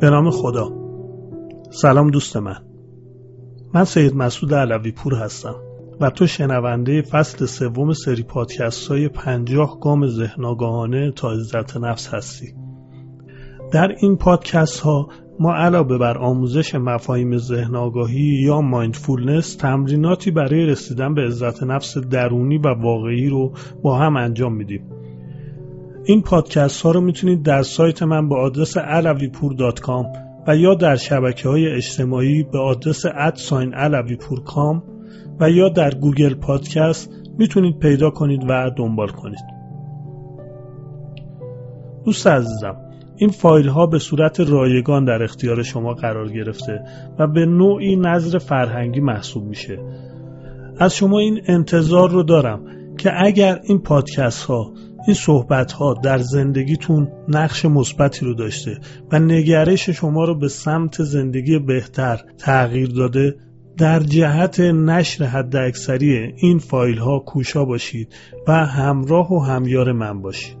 به نام خدا. سلام دوست من. من سید مسعود علوی پور هستم و تو شنونده فصل سوم سری پادکست های پنجاه گام ذهن تا عزت نفس هستی. در این پادکست ها ما علاوه بر آموزش مفاهیم ذهن آگاهی یا مایندفولنس تمریناتی برای رسیدن به عزت نفس درونی و واقعی رو با هم انجام میدیم. این پادکست ها رو می‌تونید در سایت من به آدرس alaviپور.com و یا در شبکه های اجتماعی به آدرس ادساین alaviپور.com و یا در گوگل پادکست می‌تونید پیدا کنید و دنبال کنید. دوست عزیزم این فایل ها به صورت رایگان در اختیار شما قرار گرفته و به نوعی نظر فرهنگی محسوب میشه. از شما این انتظار رو دارم که اگر این پادکست ها این صحبت ها در زندگیتون نقش مثبتی رو داشته و نگرش شما رو به سمت زندگی بهتر تغییر داده در جهت نشر حد اکثری این فایل ها کوشا باشید و همراه و همیار من باشید.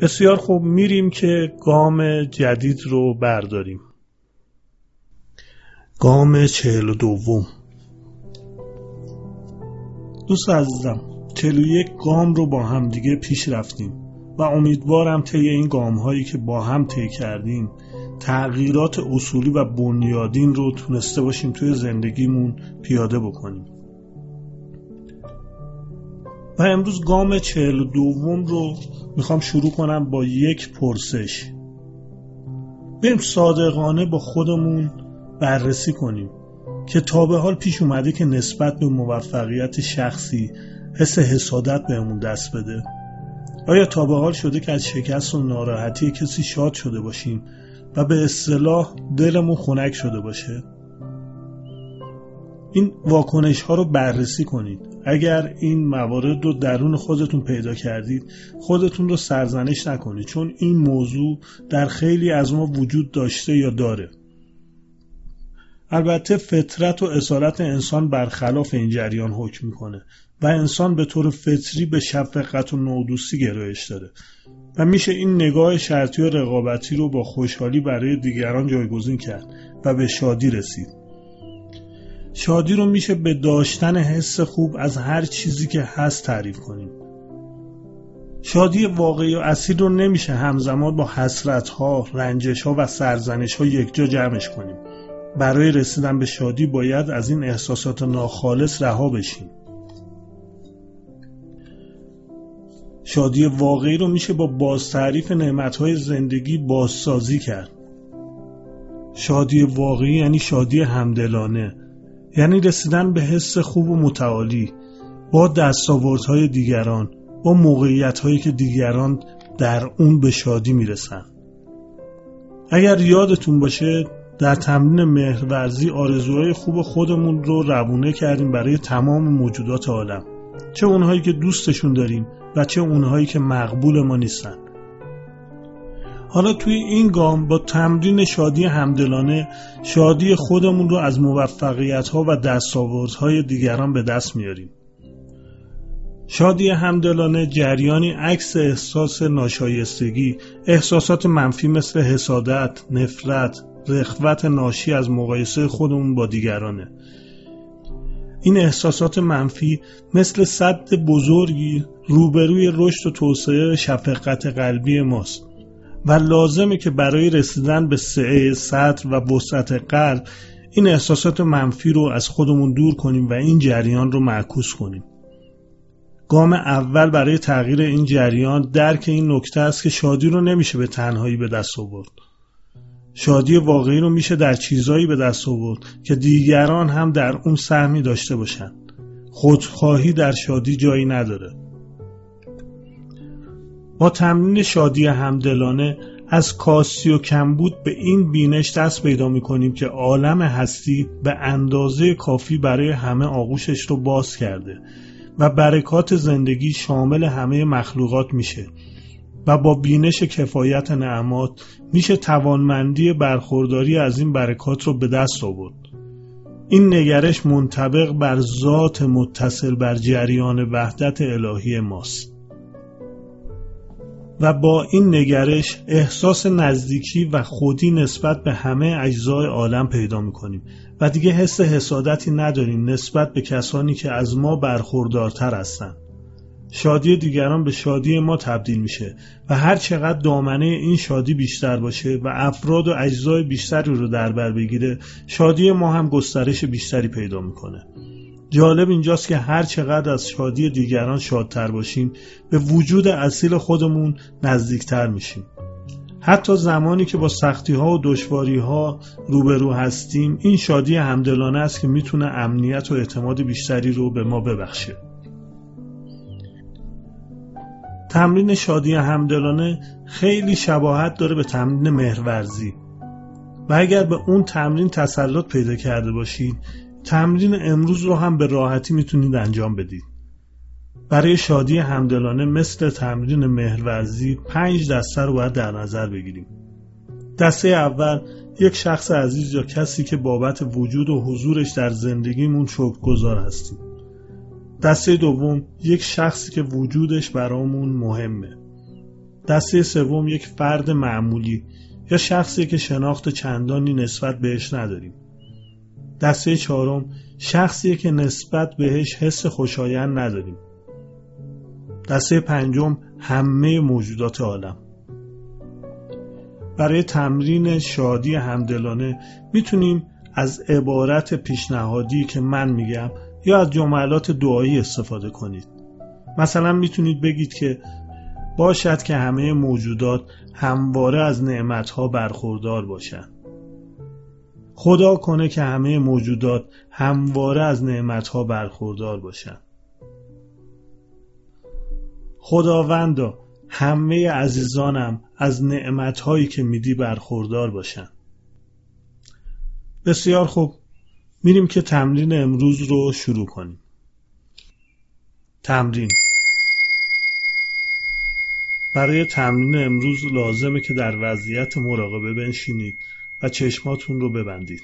بسیار خوب میریم که گام جدید رو برداریم. گام چهل و دوم. دوست عزیزم چهل و یک گام رو با هم دیگه پیش رفتیم و امیدوارم طی این گام هایی که با هم طی کردیم تغییرات اصولی و بنیادین رو تونسته باشیم توی زندگیمون پیاده بکنیم. و امروز گام چهل دوم رو می‌خوام شروع کنم با یک پرسش. بریم صادقانه با خودمون بررسی کنیم که تا به حال پیش اومده که نسبت به موفقیت شخصی حس حسادت بهمون دست بده. آیا تا به حال شده که از شکست و ناراحتی کسی شاد شده باشیم و به اصطلاح دلمون خنک شده باشه؟ این واکنش ها رو بررسی کنید. اگر این موارد رو درون خودتون پیدا کردید خودتون رو سرزنش نکنید چون این موضوع در خیلی از ما وجود داشته یا داره. البته فطرت و اصالت انسان برخلاف این جریان حکم می‌کنه و انسان به طور فطری به شفقت و نودوستی گرایش داره و میشه این نگاه شرطی و رقابتی رو با خوشحالی برای دیگران جایگزین کرد و به شادی رسید. شادی رو میشه به داشتن حس خوب از هر چیزی که هست تعریف کنیم. شادی واقعی و اصیل رو نمیشه همزمان با حسرت ها، رنجش ها و سرزنش ها یکجا جمعش کنیم. برای رسیدن به شادی باید از این احساسات ناخالص رها بشیم. شادی واقعی رو میشه با بازتعریف نعمتهای زندگی بازسازی کرد. شادی واقعی یعنی شادی همدلانه یعنی رسیدن به حس خوب و متعالی با دستاوردهای دیگران با موقعیت که دیگران در اون به شادی می‌رسن. اگر یادتون باشه در تمرین مهرورزی آرزوهای خوب خودمون رو روونه کردیم برای تمام موجودات عالم. چه اونهایی که دوستشون داریم و چه اونهایی که مقبول ما نیستن. حالا توی این گام با تمرین شادی همدلانه شادی خودمون رو از موفقیت ها و دستاوردهای دیگران به دست میاریم. شادی همدلانه جریانی عکس احساس ناشایستگی احساسات منفی مثل حسادت، نفرت، رخوت ناشی از مقایسه خودمون با دیگرانه. این احساسات منفی مثل صد بزرگی روبروی رشد و توسعه شفقت قلبی ماست و لازمه که برای رسیدن به سعه سطر و وسعت قلب این احساسات منفی رو از خودمون دور کنیم و این جریان رو معکوس کنیم. گام اول برای تغییر این جریان درک این نکته است که شادی رو نمیشه به تنهایی به دست آورد. شادی واقعی رو میشه در چیزایی به دست آورد که دیگران هم در اون سهمی داشته باشن خودخواهی در شادی جایی نداره. با تمرین شادی همدلانه از کاسی و کمبود به این بینش دست پیدا می کنیم که عالم هستی به اندازه کافی برای همه آغوشش رو باز کرده و برکات زندگی شامل همه مخلوقات میشه. و با بینش کفایت نعمات میشه توانمندی برخورداری از این برکات رو به دست آورد. این نگرش منطبق بر ذات متصل بر جریان وحدت الهی ماست. و با این نگرش احساس نزدیکی و خودی نسبت به همه اجزای عالم پیدا می‌کنیم. و دیگه حس حسادتی نداریم نسبت به کسانی که از ما برخوردارتر هستند. شادی دیگران به شادی ما تبدیل میشه و هر چقدر دامنه این شادی بیشتر باشه و افراد و اجزای بیشتری رو در بر بگیره شادی ما هم گسترش بیشتری پیدا می‌کنه. جالب اینجاست که هر چقدر از شادی دیگران شادتر باشیم به وجود اصیل خودمون نزدیکتر میشیم. حتی زمانی که با سختی ها و دشواری ها روبرو هستیم این شادی همدلانه است که می‌تونه امنیت و اعتماد بیشتری رو به ما ببخشه. تمرین شادی همدلانه خیلی شباهت داره به تمرین مهرورزی. و اگر به اون تمرین تسلط پیدا کرده باشید تمرین امروز رو هم به راحتی می‌تونید انجام بدید. برای شادی همدلانه مثل تمرین مهرورزی پنج دسته رو باید در نظر بگیریم. دسته اول یک شخص عزیز یا کسی که بابت وجود و حضورش در زندگیمون شکرگزار هستیم. دسته دوم یک شخصی که وجودش برامون مهمه. دسته سوم یک فرد معمولی یا شخصی که شناخت چندانی نسبت بهش نداریم. دسته چهارم شخصی که نسبت بهش حس خوشایند نداریم. دسته پنجم همه موجودات عالم. برای تمرین شادی همدلانه می‌تونیم از عبارت پیشنهادی که من میگم یا از جملات دعایی استفاده کنید. مثلا می‌تونید بگید که باشد که همه موجودات همواره از نعمتها برخوردار باشند. خدا کنه که همه موجودات همواره از نعمتها برخوردار باشند. خداوندا همه عزیزانم از نعمتهایی که میدی برخوردار باشند. بسیار خوب. میریم که تمرین امروز رو شروع کنیم. تمرین. برای تمرین امروز لازمه که در وضعیت مراقبه بنشینید و چشماتون رو ببندید.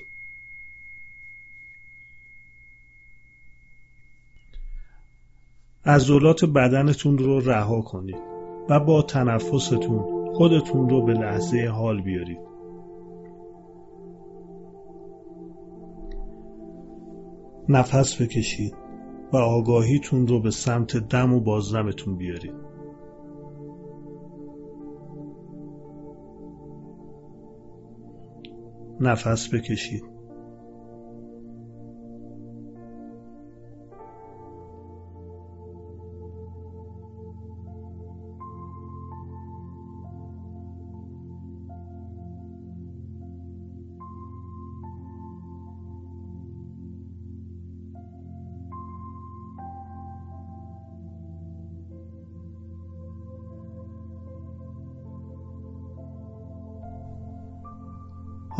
عضلات بدنتون رو رها کنید و با تنفستون خودتون رو به لحظه حال بیارید. نفس بکشید و آگاهیتون رو به سمت دم و بازدمتون بیارید. نفس بکشید.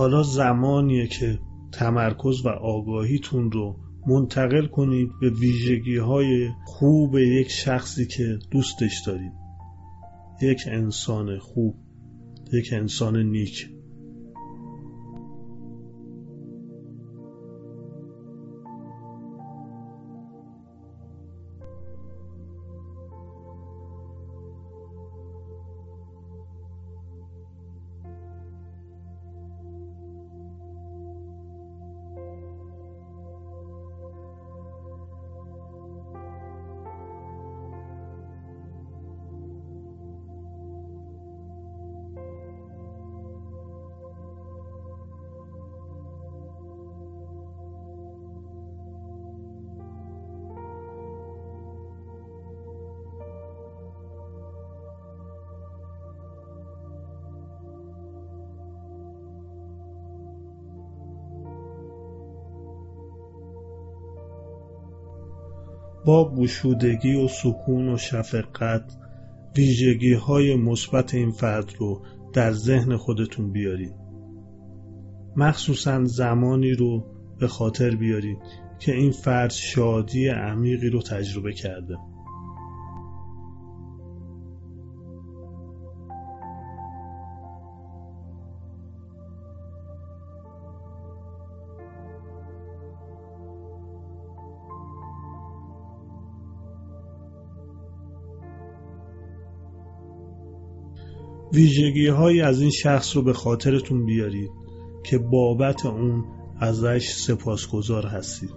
حالا زمانیه که تمرکز و آگاهیتون رو منتقل کنید به ویژگی های خوب یک شخصی که دوستش دارید. یک انسان خوب یک انسان نیک. با گشودگی و سکون و شفقت ویژگی های مثبت این فرد رو در ذهن خودتون بیارید. مخصوصا زمانی رو به خاطر بیارید که این فرد شادی عمیقی رو تجربه کرده. ویژگی های از این شخص رو به خاطرتون بیارید که بابت اون ازش سپاسگزار هستید.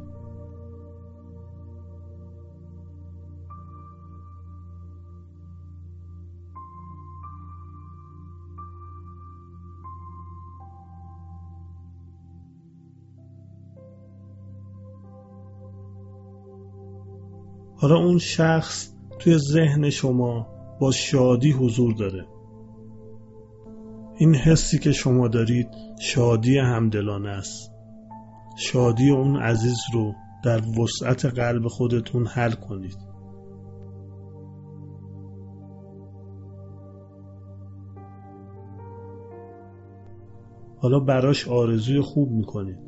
حالا اون شخص توی ذهن شما با شادی حضور داره. این حسی که شما دارید شادی همدلانه است. شادی اون عزیز رو در وسعت قلب خودتون حل کنید. حالا براش آرزوی خوب می‌کنید.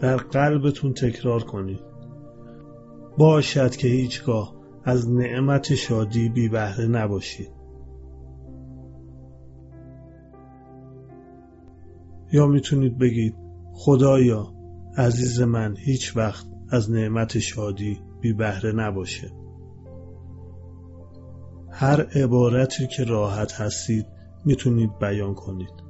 در قلبتون تکرار کنید. باشد که هیچگاه از نعمت شادی بی بهره نباشید. یا می‌تونید بگید خدایا عزیز من هیچ وقت از نعمت شادی بی بهره نباشه. هر عبارتی که راحت هستید می‌تونید بیان کنید.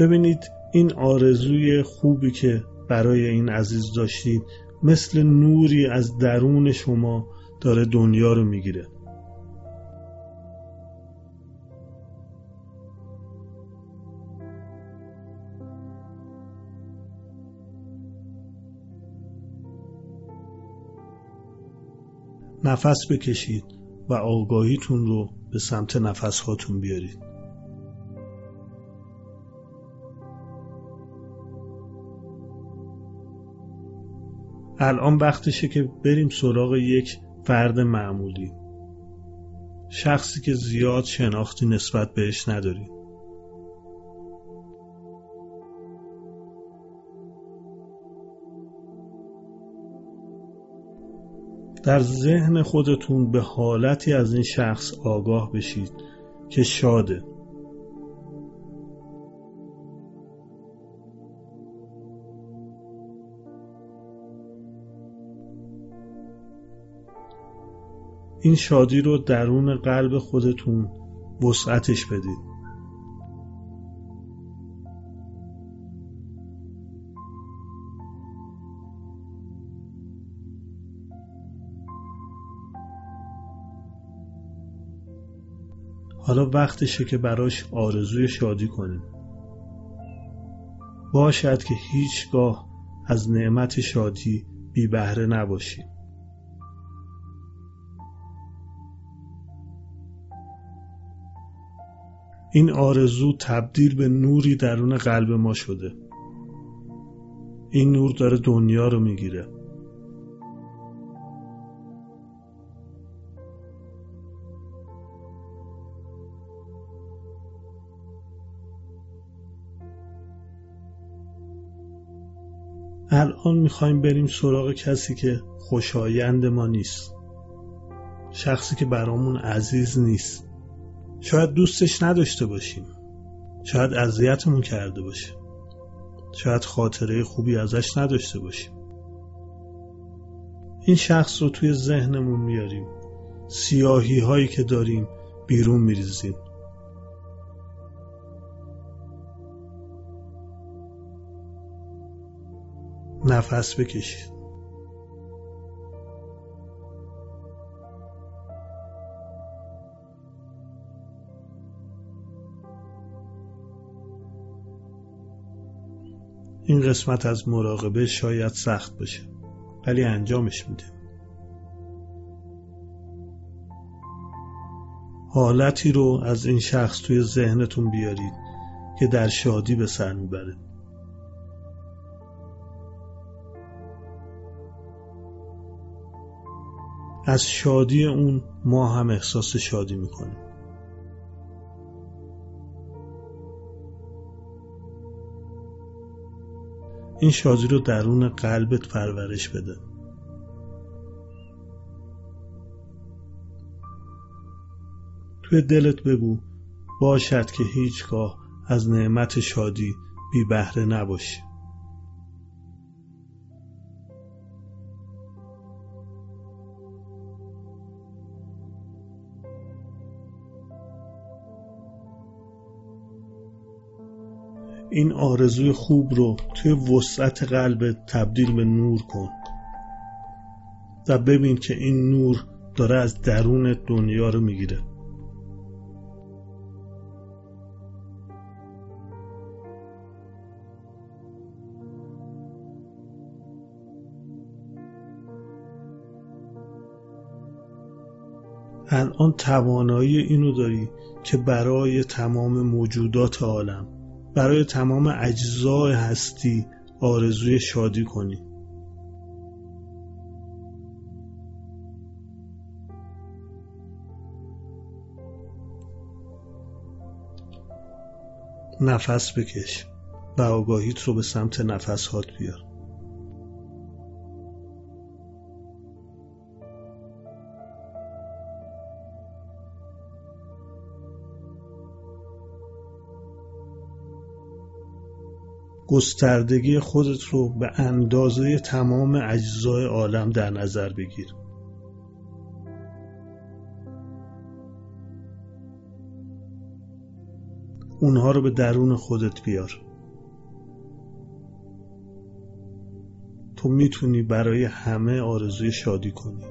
ببینید این آرزوی خوبی که برای این عزیز داشتید مثل نوری از درون شما داره دنیا رو می‌گیره. نفس بکشید و آگاهیتون رو به سمت نفس هاتون بیارید. الان وقتشه که بریم سراغ یک فرد معمولی. شخصی که زیاد شناختی نسبت بهش نداریم. در ذهن خودتون به حالتی از این شخص آگاه بشید که شاده. این شادی رو درون قلب خودتون وسعتش بدید. حالا وقتشه که براش آرزوی شادی کنیم. باشد که هیچگاه از نعمت شادی بی بهره نباشیم. این آرزو تبدیل به نوری درون قلب ما شده. این نور داره دنیا رو می‌گیره. الان می‌خوایم بریم سراغ کسی که خوشایند ما نیست. شخصی که برامون عزیز نیست. شاید دوستش نداشته باشیم. شاید اذیتمون کرده باشه. شاید خاطره خوبی ازش نداشته باشیم. این شخص رو توی ذهنمون میاریم. سیاهی هایی که داریم بیرون میریزیم. نفس بکشید. این قسمت از مراقبه شاید سخت باشه ولی انجامش میده. حالتی رو از این شخص توی ذهنتون بیارید که در شادی به سر می‌بره. از شادی اون ما هم احساس شادی می‌کنیم. این شادی رو درون قلبت پرورش بده. توی دلت بگو باشد که هیچگاه از نعمت شادی بی بهره نباشی. این آرزوی خوب رو توی وسعت قلبت تبدیل به نور کن. و ببین که این نور داره از درون دنیا رو می‌گیره. الان توانایی اینو داری که برای تمام موجودات عالم برای تمام اجزای هستی آرزوی شادی کنی. نفس بکش و آگاهیت رو به سمت نفس هات بیار. گستردگی خودت رو به اندازه تمام اجزای عالم در نظر بگیر. اونها رو به درون خودت بیار. تو می‌تونی برای همه آرزوی شادی کنی.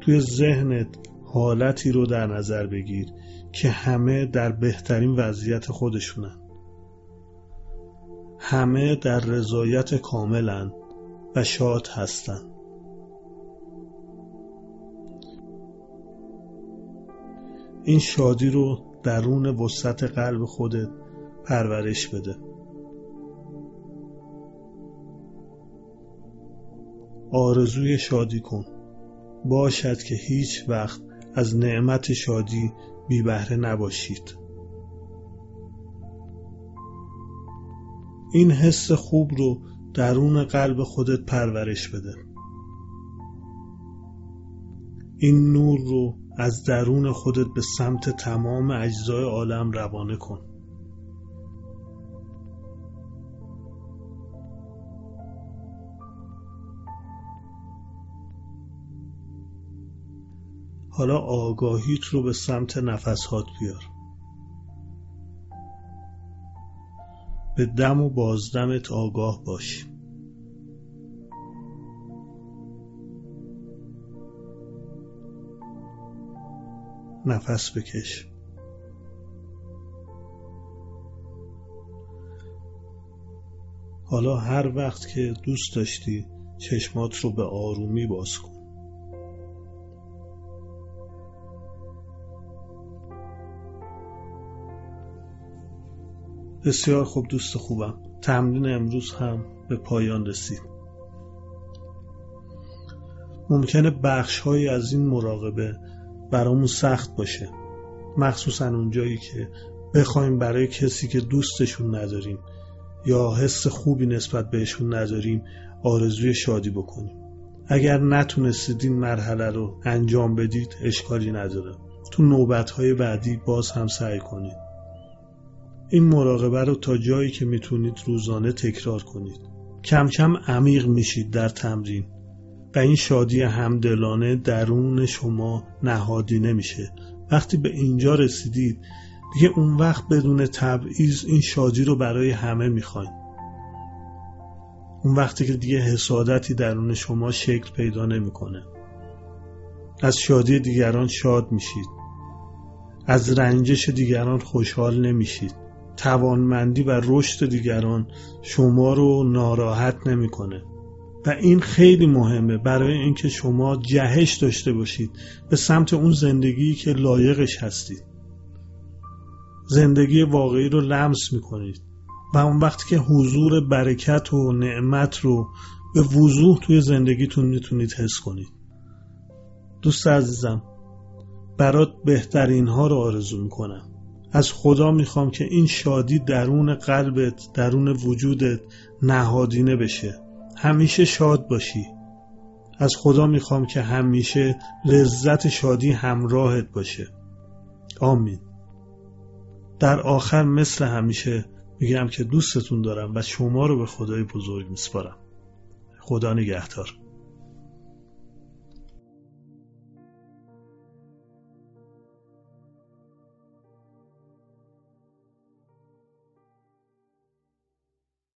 توی ذهنت حالتی رو در نظر بگیر که همه در بهترین وضعیت خودشونن. همه در رضایت کاملن و شاد هستن. این شادی رو درون وسط قلب خودت پرورش بده. آرزوی شادی کن. باشد که هیچ وقت از نعمت شادی بی بهره نباشید. این حس خوب رو درون قلب خودت پرورش بده. این نور رو از درون خودت به سمت تمام اجزای عالم روانه کن. حالا آگاهیت رو به سمت نفسهات بیار. به دم و بازدمت آگاه باش. نفس بکش. حالا هر وقت که دوست داشتی چشمات رو به آرومی باز کن. بسیار خوب دوست خوبم. تمرین امروز هم به پایان رسید. ممکنه بخش از این مراقبه برامون سخت باشه. مخصوصا اونجایی که بخوایم برای کسی که دوستشون نداریم یا حس خوبی نسبت بهشون نداریم آرزوی شادی بکنیم. اگر نتونستید این مرحله رو انجام بدید اشکالی نداره. تو نوبت بعدی باز هم سعی کنید. این مراقبه رو تا جایی که می‌تونید روزانه تکرار کنید. کم کم عمیق میشید در تمرین و این شادی همدلانه درون شما نهادینه میشه وقتی به اینجا رسیدید دیگه اون وقت بدون تبعیض این شادی رو برای همه می‌خواین. اون وقتی که دیگه حسادتی درون شما شکل پیدا نمی‌کنه. از شادی دیگران شاد میشید. از رنجش دیگران خوشحال نمیشید. توانمندی و رشد دیگران شما رو ناراحت نمی‌کنه. و این خیلی مهمه. برای اینکه شما جهش داشته باشید. به سمت اون زندگی که لایقش هستید. زندگی واقعی رو لمس می‌کنید. و اون وقتی که حضور برکت و نعمت رو به وضوح توی زندگیتون می‌تونید حس کنید. دوست عزیزم برات بهترین ها رو آرزو می‌کنم. از خدا می‌خوام که این شادی درون قلبت درون وجودت نهادینه بشه. همیشه شاد باشی. از خدا می‌خوام که همیشه لذت شادی همراهت باشه. آمین. در آخر مثل همیشه میگم که دوستتون دارم و شما رو به خدای بزرگ میسپارم. خدا نگهدار.